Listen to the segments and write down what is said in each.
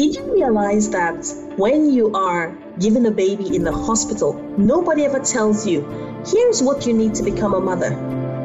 Did you realize that when you are given a baby in the hospital, nobody ever tells you, here's what you need to become a mother?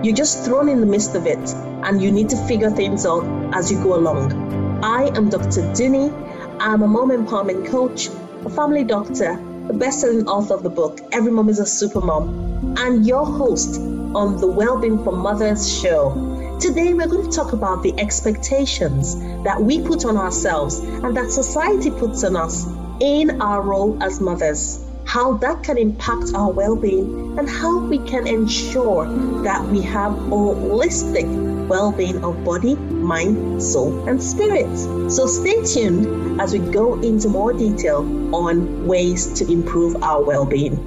You're just thrown in the midst of it and you need to figure things out as you go along. I am Dr. Dunni. I'm a mom empowerment coach, a family doctor, the best selling author of the book, Every Mom is a Super Mom, and your host on the Wellbeing for Mothers show. Today, we're going to talk about the expectations that we put on ourselves and that society puts on us in our role as mothers, how that can impact our well being, and how we can ensure that we have holistic well being of body, mind, soul, and spirit. So, stay tuned as we go into more detail on ways to improve our well being.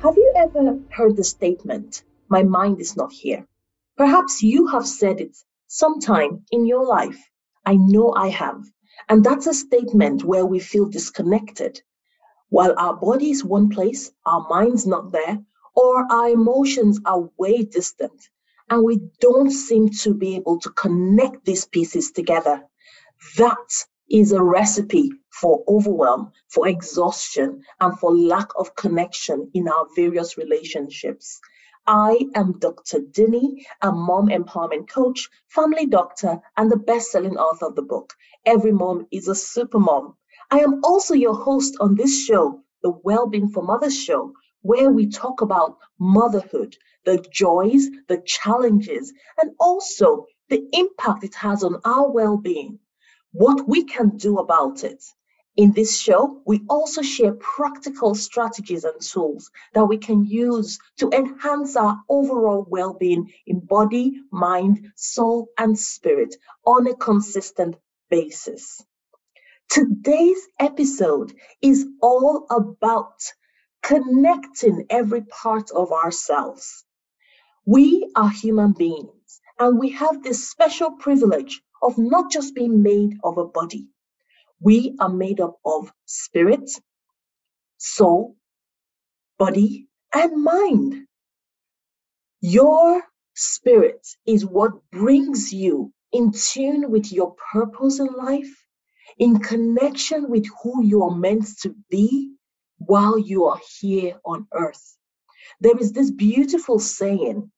Have you ever heard the statement? My mind is not here. Perhaps you have said it sometime in your life. I know I have. And that's a statement where we feel disconnected. While our body is one place, our mind's not there, or our emotions are way distant, and we don't seem to be able to connect these pieces together. That is a recipe for overwhelm, for exhaustion, and for lack of connection in our various relationships. I am Dr. Dunni, a mom empowerment coach, family doctor, and the best selling author of the book, Every Mom is a Super Mom. I am also your host on this show, the Wellbeing for Mothers show, where we talk about motherhood, the joys, the challenges, and also the impact it has on our well being, what we can do about it. In this show, we also share practical strategies and tools that we can use to enhance our overall well being in body, mind, soul, and spirit on a consistent basis. Today's episode is all about connecting every part of ourselves. We are human beings, and we have this special privilege of not just being made of a body we are made up of spirit, soul, body, and mind. Your spirit is what brings you in tune with your purpose in life, in connection with who you are meant to be while you are here on earth. There is this beautiful saying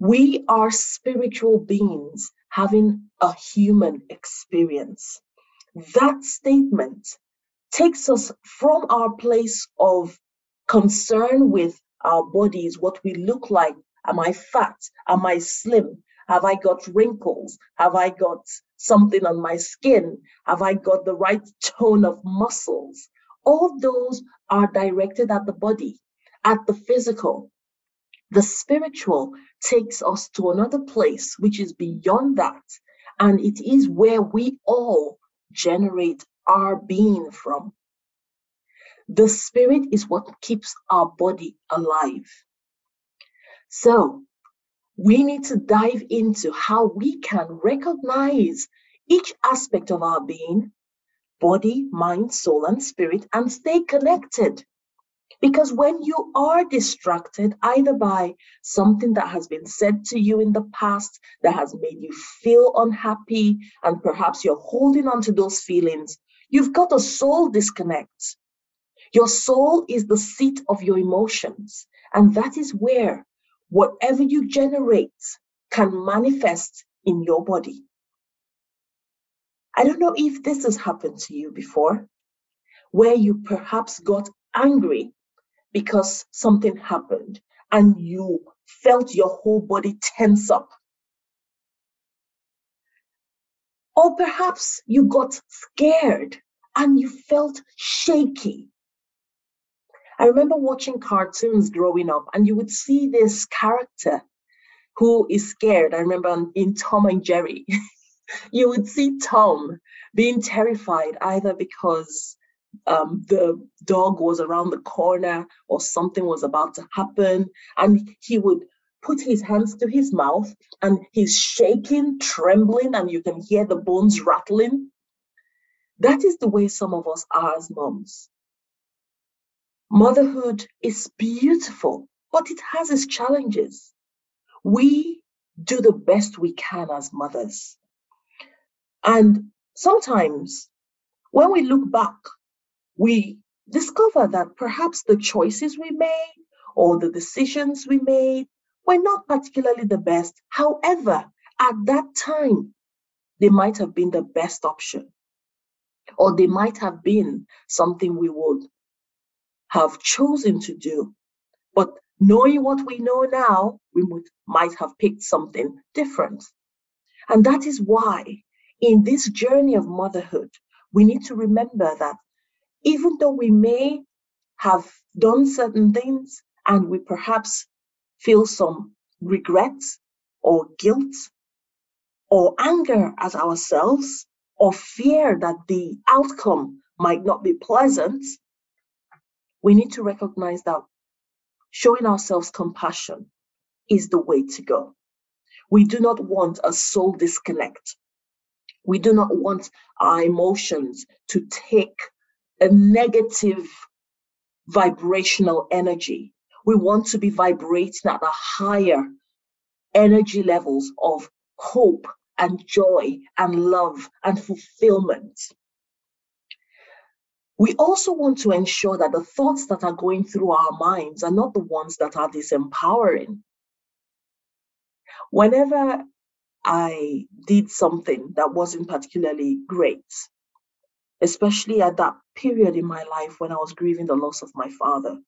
we are spiritual beings having a human experience. That statement takes us from our place of concern with our bodies, what we look like. Am I fat? Am I slim? Have I got wrinkles? Have I got something on my skin? Have I got the right tone of muscles? All those are directed at the body, at the physical. The spiritual takes us to another place, which is beyond that. And it is where we all generate our being from. The spirit is what keeps our body alive. So, we need to dive into how we can recognize each aspect of our being body, mind, soul, and spirit and stay connected. Because when you are distracted, either by something that has been said to you in the past that has made you feel unhappy, and perhaps you're holding on to those feelings, you've got a soul disconnect. Your soul is the seat of your emotions, and that is where whatever you generate can manifest in your body. I don't know if this has happened to you before, where you perhaps got angry because something happened and you felt your whole body tense up. Or perhaps you got scared and you felt shaky. I remember watching cartoons growing up, and you would see this character who is scared. I remember in Tom and Jerry, you would see Tom being terrified either because um, the dog was around the corner or something was about to happen. And he would put his hands to his mouth and he's shaking, trembling, and you can hear the bones rattling. That is the way some of us are as moms. Motherhood is beautiful, but it has its challenges. We do the best we can as mothers. And sometimes when we look back, we discover that perhaps the choices we made or the decisions we made were not particularly the best. However, at that time, they might have been the best option, or they might have been something we would have chosen to do. But knowing what we know now, we would, might have picked something different. And that is why, in this journey of motherhood, we need to remember that even though we may have done certain things and we perhaps feel some regrets or guilt or anger at ourselves or fear that the outcome might not be pleasant, we need to recognize that showing ourselves compassion is the way to go. We do not want a soul disconnect. We do not want our emotions to take a negative vibrational energy. We want to be vibrating at the higher energy levels of hope and joy and love and fulfillment. We also want to ensure that the thoughts that are going through our minds are not the ones that are disempowering. Whenever I did something that wasn't particularly great, especially at that period in my life when I was grieving the loss of my father.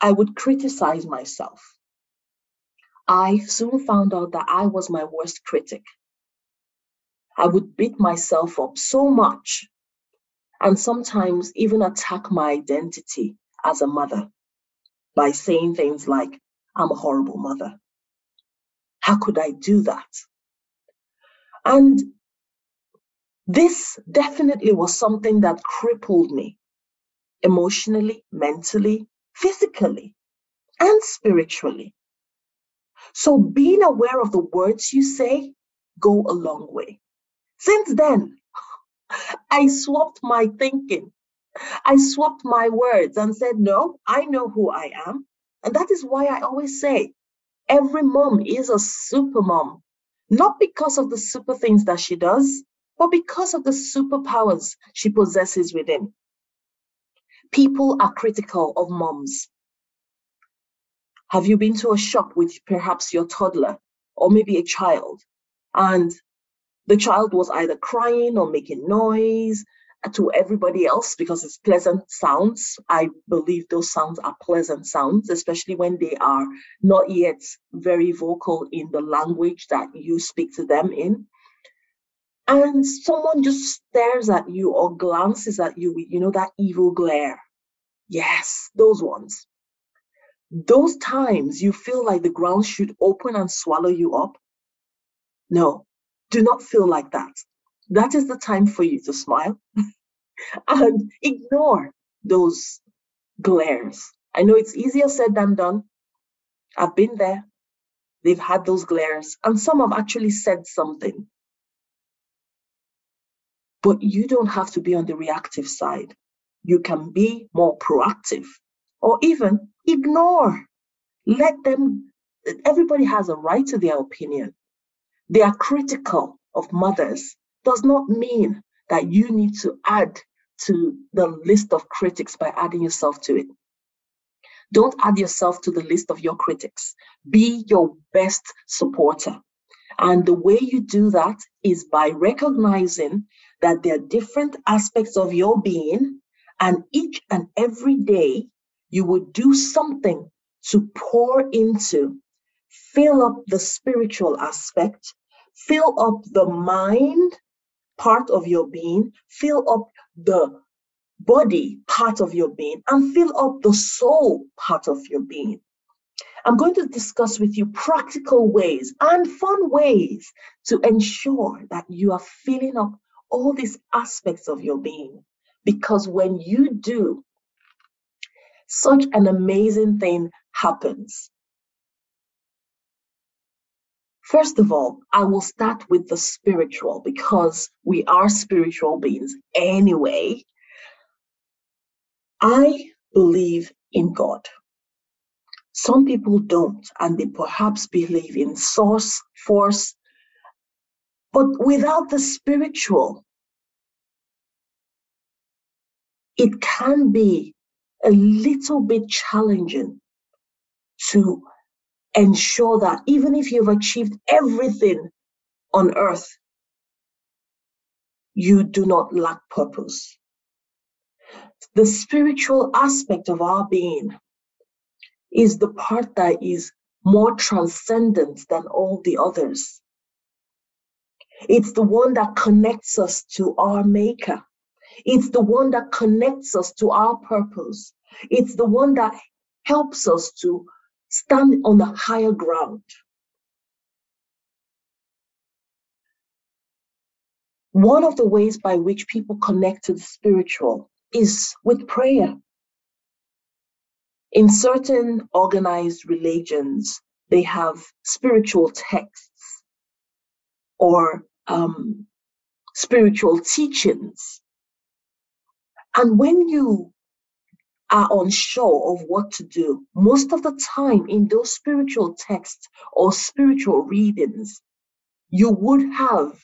I would criticize myself. I soon found out that I was my worst critic. I would beat myself up so much and sometimes even attack my identity as a mother by saying things like, I'm a horrible mother. How could I do that? And this definitely was something that crippled me emotionally, mentally, physically, and spiritually. So being aware of the words you say go a long way. Since then, I swapped my thinking. I swapped my words and said, no, I know who I am. And that is why I always say every mom is a super mom, not because of the super things that she does, but because of the superpowers she possesses within. People are critical of moms. Have you been to a shop with perhaps your toddler or maybe a child and the child was either crying or making noise to everybody else because it's pleasant sounds. I believe those sounds are pleasant sounds, especially when they are not yet very vocal in the language that you speak to them in and someone just stares at you or glances at you with, you know, that evil glare. Yes, those ones. Those times you feel like the ground should open and swallow you up. No, do not feel like that. That is the time for you to smile and ignore those glares. I know it's easier said than done. I've been there. They've had those glares, and some have actually said something but you don't have to be on the reactive side. You can be more proactive or even ignore. Let them, everybody has a right to their opinion. They are critical of mothers, does not mean that you need to add to the list of critics by adding yourself to it. Don't add yourself to the list of your critics. Be your best supporter. And the way you do that is by recognizing that there are different aspects of your being, and each and every day you would do something to pour into, fill up the spiritual aspect, fill up the mind part of your being, fill up the body part of your being, and fill up the soul part of your being. I'm going to discuss with you practical ways and fun ways to ensure that you are filling up all these aspects of your being. Because when you do, such an amazing thing happens. First of all, I will start with the spiritual because we are spiritual beings anyway. I believe in God. Some people don't, and they perhaps believe in source, force, But without the spiritual, it can be a little bit challenging to ensure that even if you've achieved everything on earth, you do not lack purpose. The spiritual aspect of our being is the part that is more transcendent than all the others. It's the one that connects us to our Maker. It's the one that connects us to our purpose. It's the one that helps us to stand on a higher ground. One of the ways by which people connect to the spiritual is with prayer. In certain organized religions, they have spiritual texts or um, spiritual teachings. And when you are unsure of what to do, most of the time in those spiritual texts or spiritual readings, you would have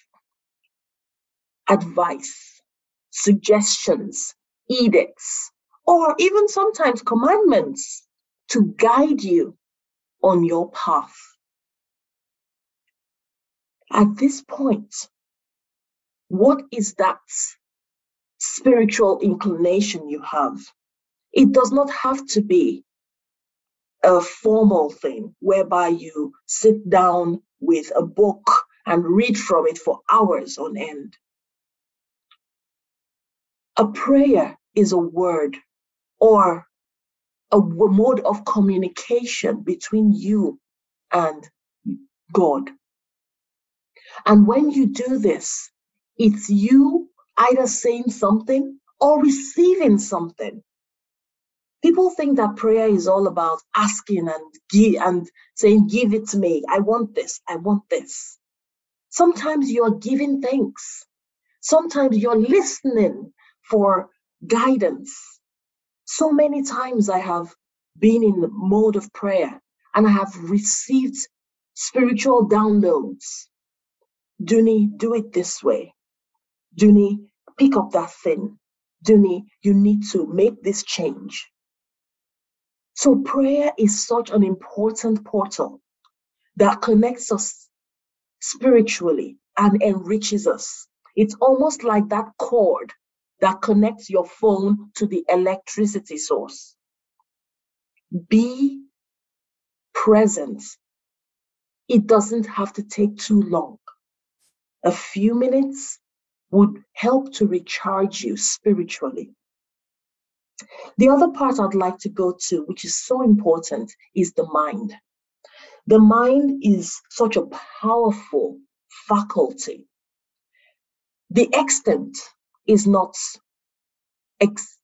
advice, suggestions, edicts, or even sometimes commandments to guide you on your path. At this point, what is that spiritual inclination you have? It does not have to be a formal thing whereby you sit down with a book and read from it for hours on end. A prayer is a word or a mode of communication between you and God. And when you do this, it's you either saying something or receiving something. People think that prayer is all about asking and give and saying, Give it to me. I want this. I want this. Sometimes you're giving thanks. Sometimes you're listening for guidance. So many times I have been in the mode of prayer and I have received spiritual downloads. Dunni, do it this way. Dunni, pick up that thing. Dunni, you need to make this change. So prayer is such an important portal that connects us spiritually and enriches us. It's almost like that cord that connects your phone to the electricity source. Be present. It doesn't have to take too long. A few minutes would help to recharge you spiritually. The other part I'd like to go to, which is so important, is the mind. The mind is such a powerful faculty. The extent is not ex-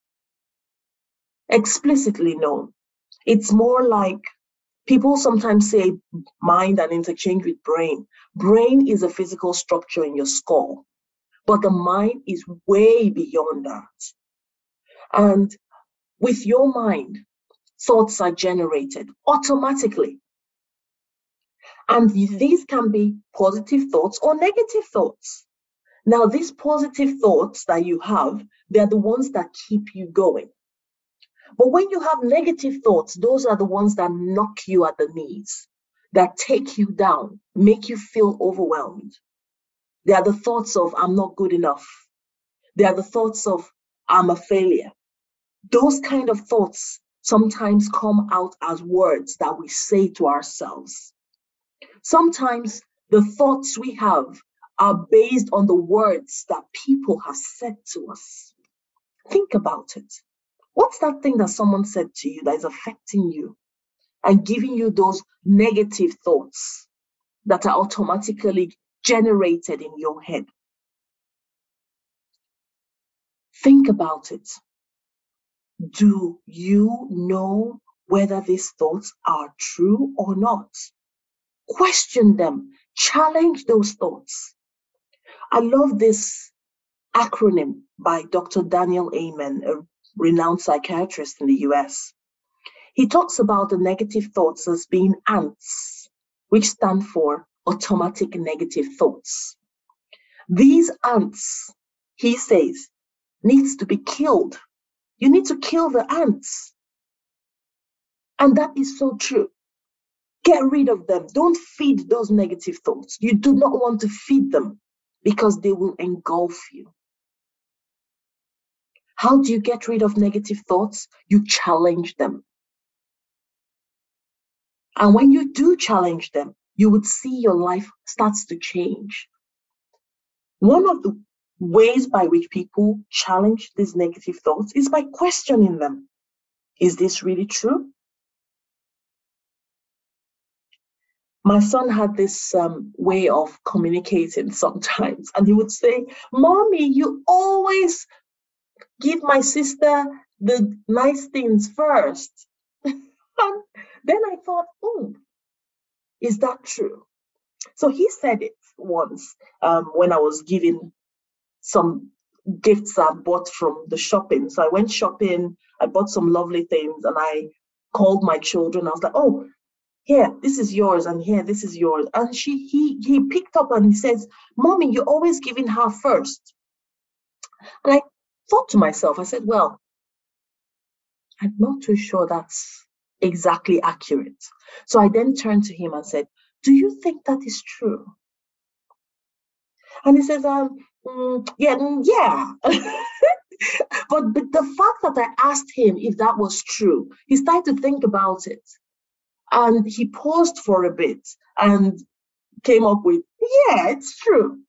explicitly known. It's more like people sometimes say mind and interchange with brain. Brain is a physical structure in your skull, but the mind is way beyond that. And with your mind, thoughts are generated automatically. And these can be positive thoughts or negative thoughts. Now, these positive thoughts that you have, they're the ones that keep you going. But when you have negative thoughts, those are the ones that knock you at the knees, that take you down, make you feel overwhelmed. They are the thoughts of, I'm not good enough. They are the thoughts of, I'm a failure. Those kind of thoughts sometimes come out as words that we say to ourselves. Sometimes the thoughts we have are based on the words that people have said to us. Think about it. What's that thing that someone said to you that is affecting you and giving you those negative thoughts that are automatically generated in your head? Think about it. Do you know whether these thoughts are true or not? Question them, challenge those thoughts. I love this acronym by Dr. Daniel Amen, a renowned psychiatrist in the US. He talks about the negative thoughts as being ants, which stand for automatic negative thoughts. These ants, he says, needs to be killed. You need to kill the ants. And that is so true. Get rid of them. Don't feed those negative thoughts. You do not want to feed them because they will engulf you. How do you get rid of negative thoughts? You challenge them. And when you do challenge them, you would see your life starts to change. One of the ways by which people challenge these negative thoughts is by questioning them. Is this really true? My son had this um, way of communicating sometimes, and he would say, Mommy, you always give my sister the nice things first. and then I thought, oh, is that true? So he said it once um, when I was giving some gifts I bought from the shopping. So I went shopping, I bought some lovely things, and I called my children. I was like, oh, here, this is yours, and here, this is yours. And she he he picked up and he says, Mommy, you're always giving her first. And I thought to myself, I said, well, I'm not too sure that's exactly accurate. So I then turned to him and said, Do you think that is true? And he says, um, mm, yeah, mm, yeah. but, but the fact that I asked him if that was true, he started to think about it. And he paused for a bit and came up with, yeah, it's true.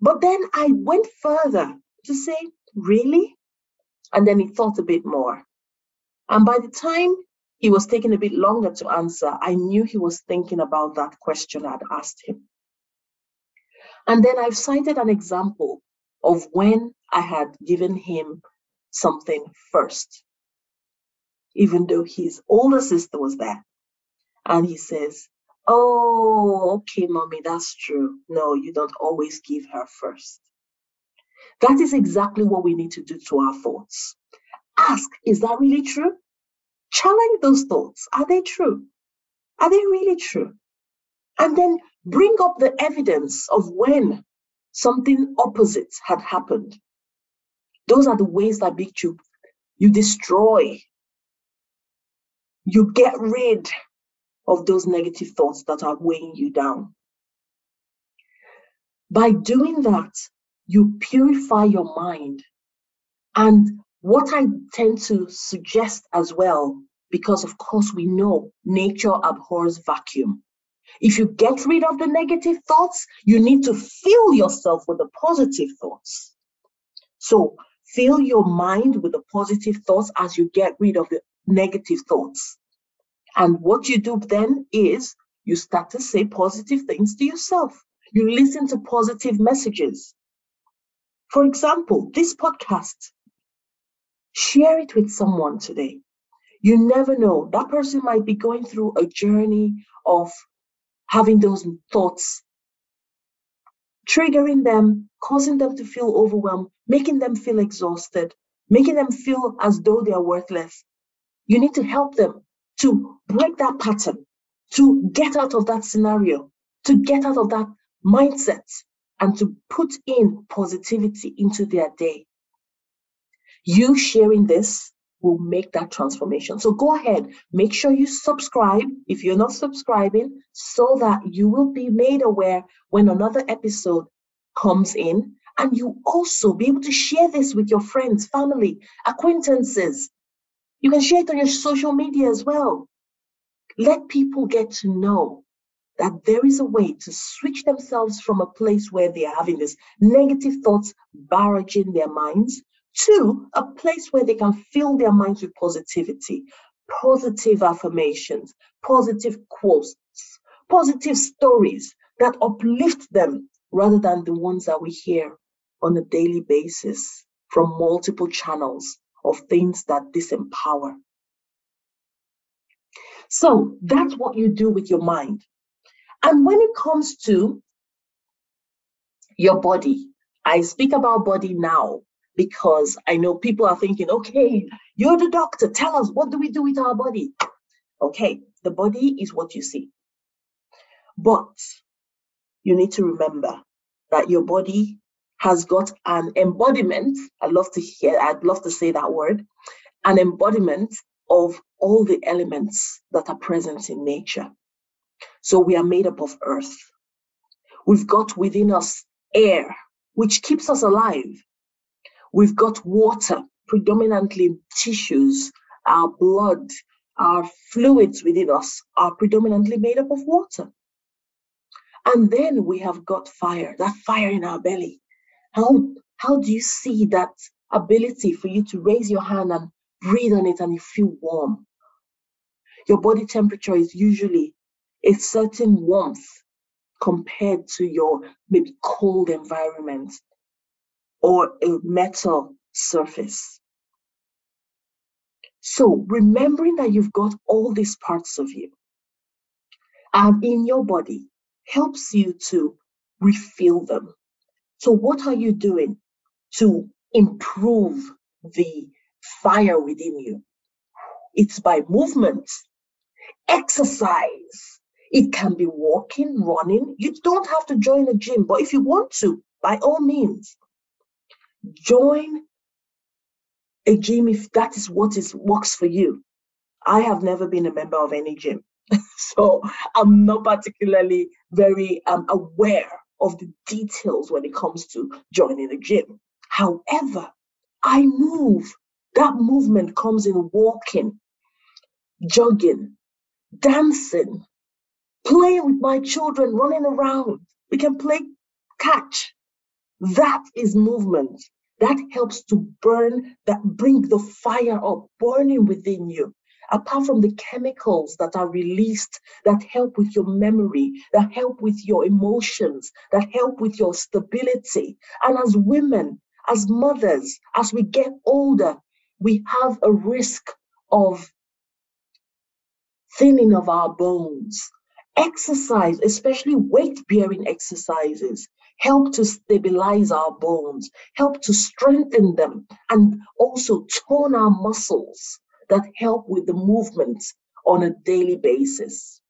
But then I went further to say, really? And then he thought a bit more. And by the time he was taking a bit longer to answer, I knew he was thinking about that question I'd asked him. And then I've cited an example of when I had given him something first, even though his older sister was there. And he says, Oh, okay, mommy, that's true. No, you don't always give her first. That is exactly what we need to do to our thoughts. Ask, is that really true? Challenge those thoughts. Are they true? Are they really true? And then bring up the evidence of when something opposite had happened. Those are the ways that make you, you destroy, you get rid of those negative thoughts that are weighing you down. By doing that, you purify your mind. And what I tend to suggest as well, because of course we know nature abhors vacuum. If you get rid of the negative thoughts, you need to fill yourself with the positive thoughts. So fill your mind with the positive thoughts as you get rid of the negative thoughts. And what you do then is you start to say positive things to yourself. You listen to positive messages. For example, this podcast, share it with someone today. You never know. That person might be going through a journey of having those thoughts, triggering them, causing them to feel overwhelmed, making them feel exhausted, making them feel as though they are worthless. You need to help them to break that pattern, to get out of that scenario, to get out of that mindset, and to put in positivity into their day. You sharing this will make that transformation. So go ahead, make sure you subscribe if you're not subscribing so that you will be made aware when another episode comes in. And you also be able to share this with your friends, family, acquaintances. You can share it on your social media as well. Let people get to know that there is a way to switch themselves from a place where they are having these negative thoughts barraging their minds to a place where they can fill their minds with positivity, positive affirmations, positive quotes, positive stories that uplift them rather than the ones that we hear on a daily basis from multiple channels of things that disempower. So that's what you do with your mind. And when it comes to your body, I speak about body now because I know people are thinking, okay, you're the doctor, tell us what do we do with our body? Okay, the body is what you see. But you need to remember that your body has got an embodiment. I love to hear, I'd love to say that word, an embodiment of all the elements that are present in nature. So we are made up of earth. We've got within us air, which keeps us alive. We've got water, predominantly tissues, our blood, our fluids within us are predominantly made up of water. And then we have got fire, that fire in our belly. How, how do you see that ability for you to raise your hand and breathe on it and you feel warm? Your body temperature is usually a certain warmth compared to your maybe cold environment or a metal surface. So remembering that you've got all these parts of you and in your body helps you to refill them. So what are you doing to improve the fire within you? It's by movement, exercise. It can be walking, running. You don't have to join a gym, but if you want to, by all means, join a gym if that is what is works for you. I have never been a member of any gym, so I'm not particularly very um, aware of the details when it comes to joining a gym. However, I move. That movement comes in walking, jogging, dancing, playing with my children, running around. We can play catch. That is movement that helps to burn, that bring the fire up burning within you. Apart from the chemicals that are released that help with your memory, that help with your emotions, that help with your stability. And as women, as mothers, as we get older, we have a risk of thinning of our bones. Exercise, especially weight bearing exercises, help to stabilize our bones, help to strengthen them, and also tone our muscles that help with the movement on a daily basis.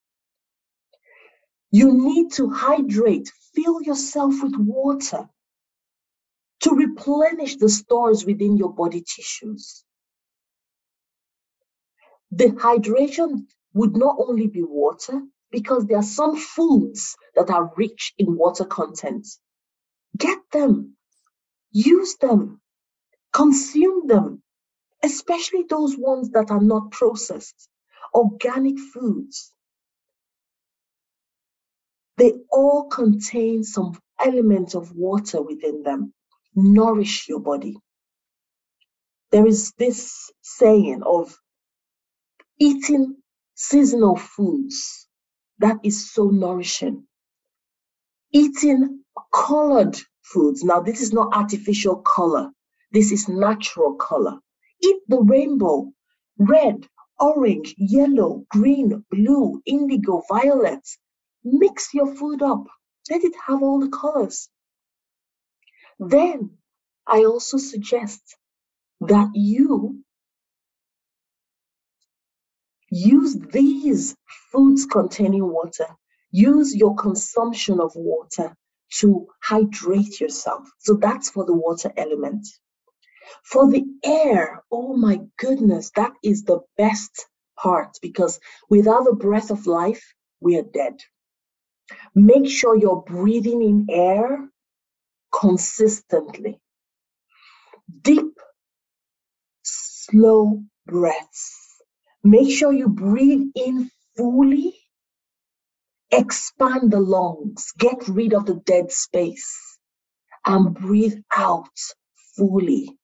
You need to hydrate, fill yourself with water to replenish the stores within your body tissues. The hydration would not only be water, because there are some foods that are rich in water content. Get them, use them, consume them, especially those ones that are not processed, organic foods. They all contain some element of water within them. Nourish your body. There is this saying of eating seasonal foods that is so nourishing. Eating colored foods. Now, this is not artificial color. This is natural color. Eat the rainbow, red, orange, yellow, green, blue, indigo, violet. Mix your food up. Let it have all the colors. Then I also suggest that you use these foods containing water, use your consumption of water to hydrate yourself. So that's for the water element. For the air, oh my goodness, that is the best part because without the breath of life, we are dead. Make sure you're breathing in air consistently. Deep, slow breaths. Make sure you breathe in fully expand the lungs, get rid of the dead space, and breathe out fully.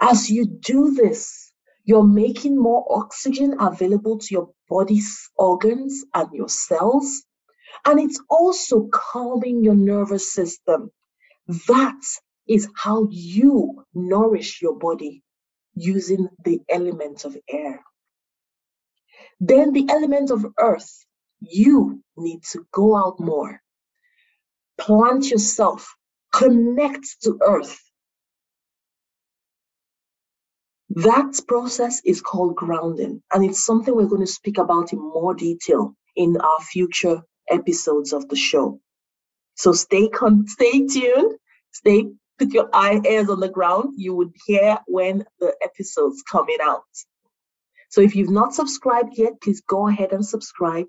As you do this, you're making more oxygen available to your body's organs and your cells, and it's also calming your nervous system. That is how you nourish your body using the element of air. Then the element of earth you need to go out more, plant yourself, connect to earth. That process is called grounding, and it's something we're going to speak about in more detail in our future episodes of the show. So stay con- stay tuned, stay put your eye ears on the ground. You would hear when the episodes coming out. So if you've not subscribed yet, please go ahead and subscribe.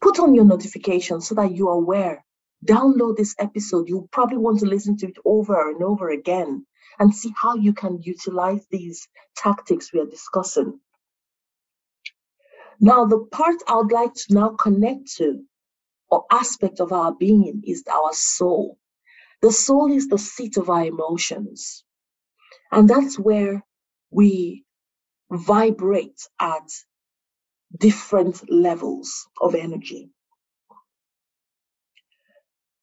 Put on your notifications so that you are aware. Download this episode. You'll probably want to listen to it over and over again and see how you can utilize these tactics we are discussing. Now, the part I would like to now connect to or aspect of our being is our soul. The soul is the seat of our emotions. And that's where we vibrate at different levels of energy.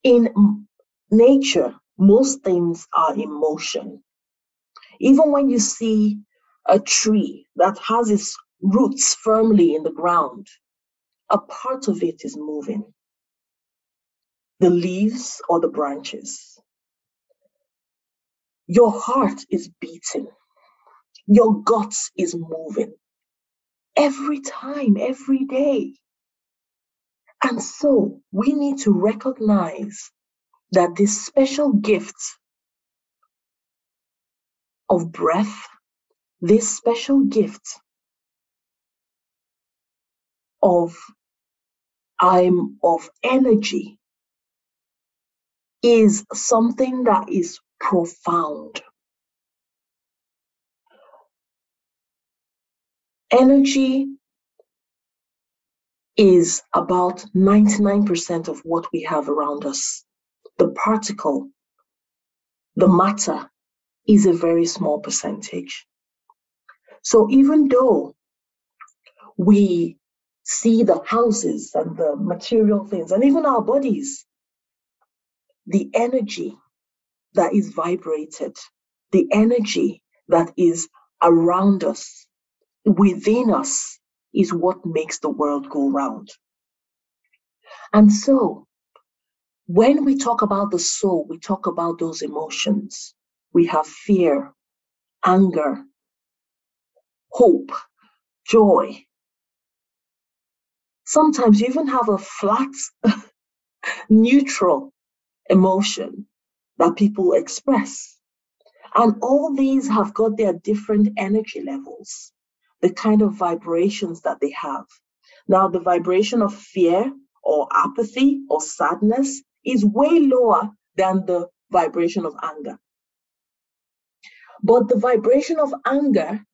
In nature, most things are in motion. Even when you see a tree that has its roots firmly in the ground, a part of it is moving. The leaves or the branches. Your heart is beating. Your guts is moving. Every time, every day. And so we need to recognize that this special gift of breath, this special gift of I'm of energy is something that is profound. Energy is about 99% of what we have around us. The particle, the matter, is a very small percentage. So even though we see the houses and the material things and even our bodies, the energy that is vibrated, the energy that is around us, within us, is what makes the world go round. And so, when we talk about the soul, we talk about those emotions. We have fear, anger, hope, joy. Sometimes you even have a flat, neutral emotion that people express. And all these have got their different energy levels, the kind of vibrations that they have. Now, the vibration of fear or apathy or sadness is way lower than the vibration of anger. But the vibration of anger,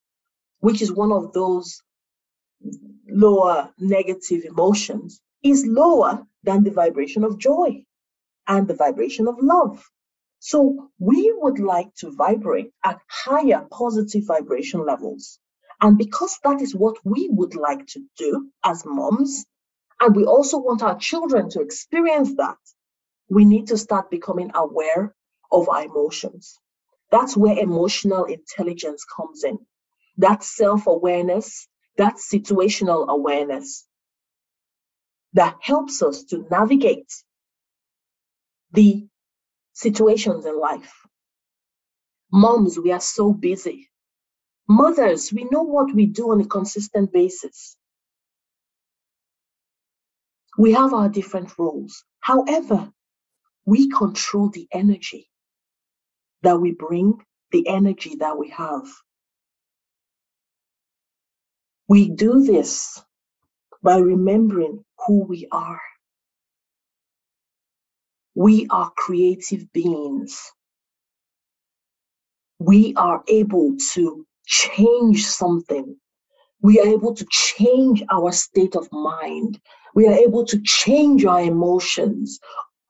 which is one of those lower negative emotions, is lower than the vibration of joy and the vibration of love. So we would like to vibrate at higher positive vibration levels. And because that is what we would like to do as moms, and we also want our children to experience that, we need to start becoming aware of our emotions. That's where emotional intelligence comes in. That self awareness, that situational awareness that helps us to navigate the situations in life. Moms, we are so busy. Mothers, we know what we do on a consistent basis. We have our different roles. However, we control the energy that we bring, the energy that we have. We do this by remembering who we are. We are creative beings. We are able to change something. We are able to change our state of mind. We are able to change our emotions,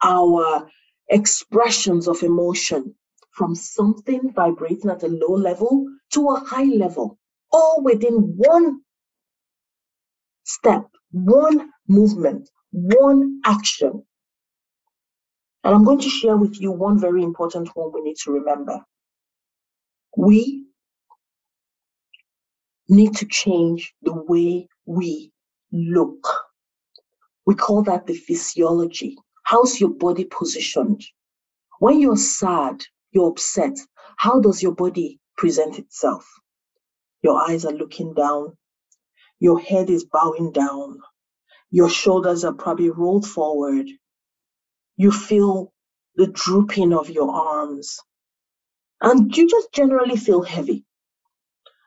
our expressions of emotion from something vibrating at a low level to a high level, all within one step, one movement, one action. And I'm going to share with you one very important one we need to remember. We need to change the way we look. We call that the physiology. How's your body positioned? When you're sad, you're upset, how does your body present itself? Your eyes are looking down, your head is bowing down, your shoulders are probably rolled forward, You feel the drooping of your arms. And you just generally feel heavy.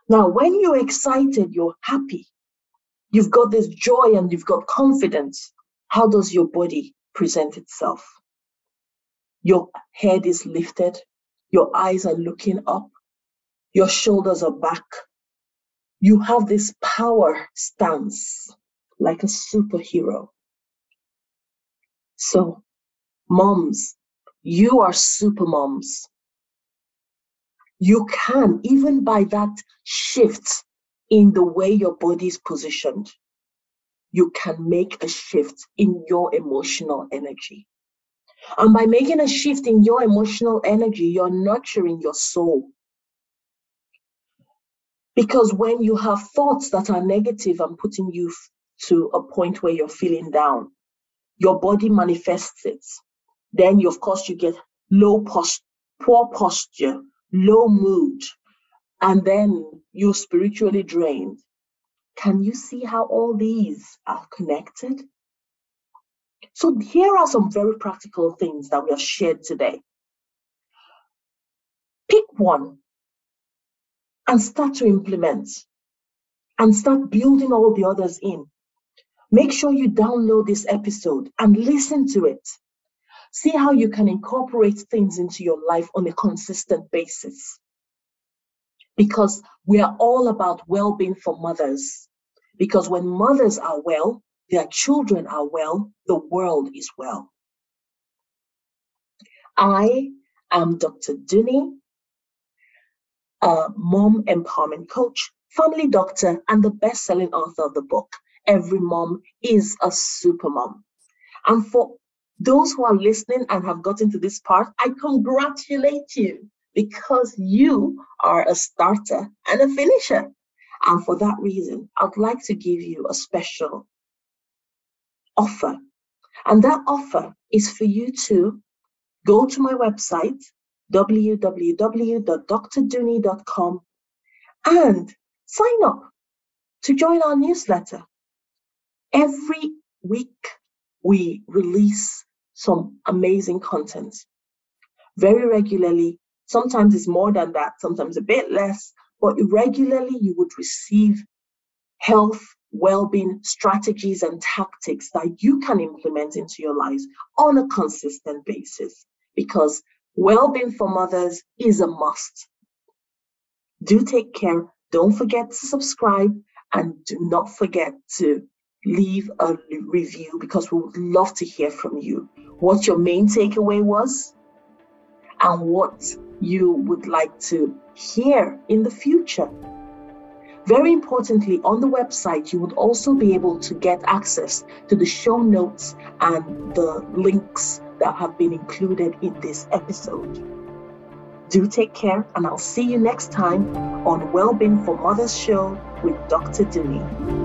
Now, when you're excited, you're happy, you've got this joy and you've got confidence, how does your body present itself? Your head is lifted, your eyes are looking up, your shoulders are back. You have this power stance like a superhero. So, moms, you are super moms. You can, even by that shift in the way your body is positioned, you can make a shift in your emotional energy. And by making a shift in your emotional energy, you're nurturing your soul. Because when you have thoughts that are negative and putting you to a point where you're feeling down, your body manifests it. Then, you, of course, you get low post, poor posture, low mood, and then you're spiritually drained. Can you see how all these are connected? So, here are some very practical things that we have shared today. Pick one and start to implement and start building all the others in. Make sure you download this episode and listen to it. See how you can incorporate things into your life on a consistent basis. Because we are all about well being for mothers. Because when mothers are well, their children are well, the world is well. I am Dr. Dunni, a mom empowerment coach, family doctor, and the best selling author of the book, Every Mom is a Super Mom. And for those who are listening and have gotten to this part, I congratulate you because you are a starter and a finisher. And for that reason, I'd like to give you a special offer. And that offer is for you to go to my website, www.drdunni.com, and sign up to join our newsletter. Every week, we release some amazing content very regularly. Sometimes it's more than that, sometimes a bit less, but regularly you would receive health, well being strategies and tactics that you can implement into your lives on a consistent basis because well being for mothers is a must. Do take care. Don't forget to subscribe and do not forget to leave a review because we would love to hear from you what your main takeaway was and what you would like to hear in the future. Very importantly, on the website, you would also be able to get access to the show notes and the links that have been included in this episode. Do take care, and I'll see you next time on Wellbeing for Mothers Show with Dr. Dunni.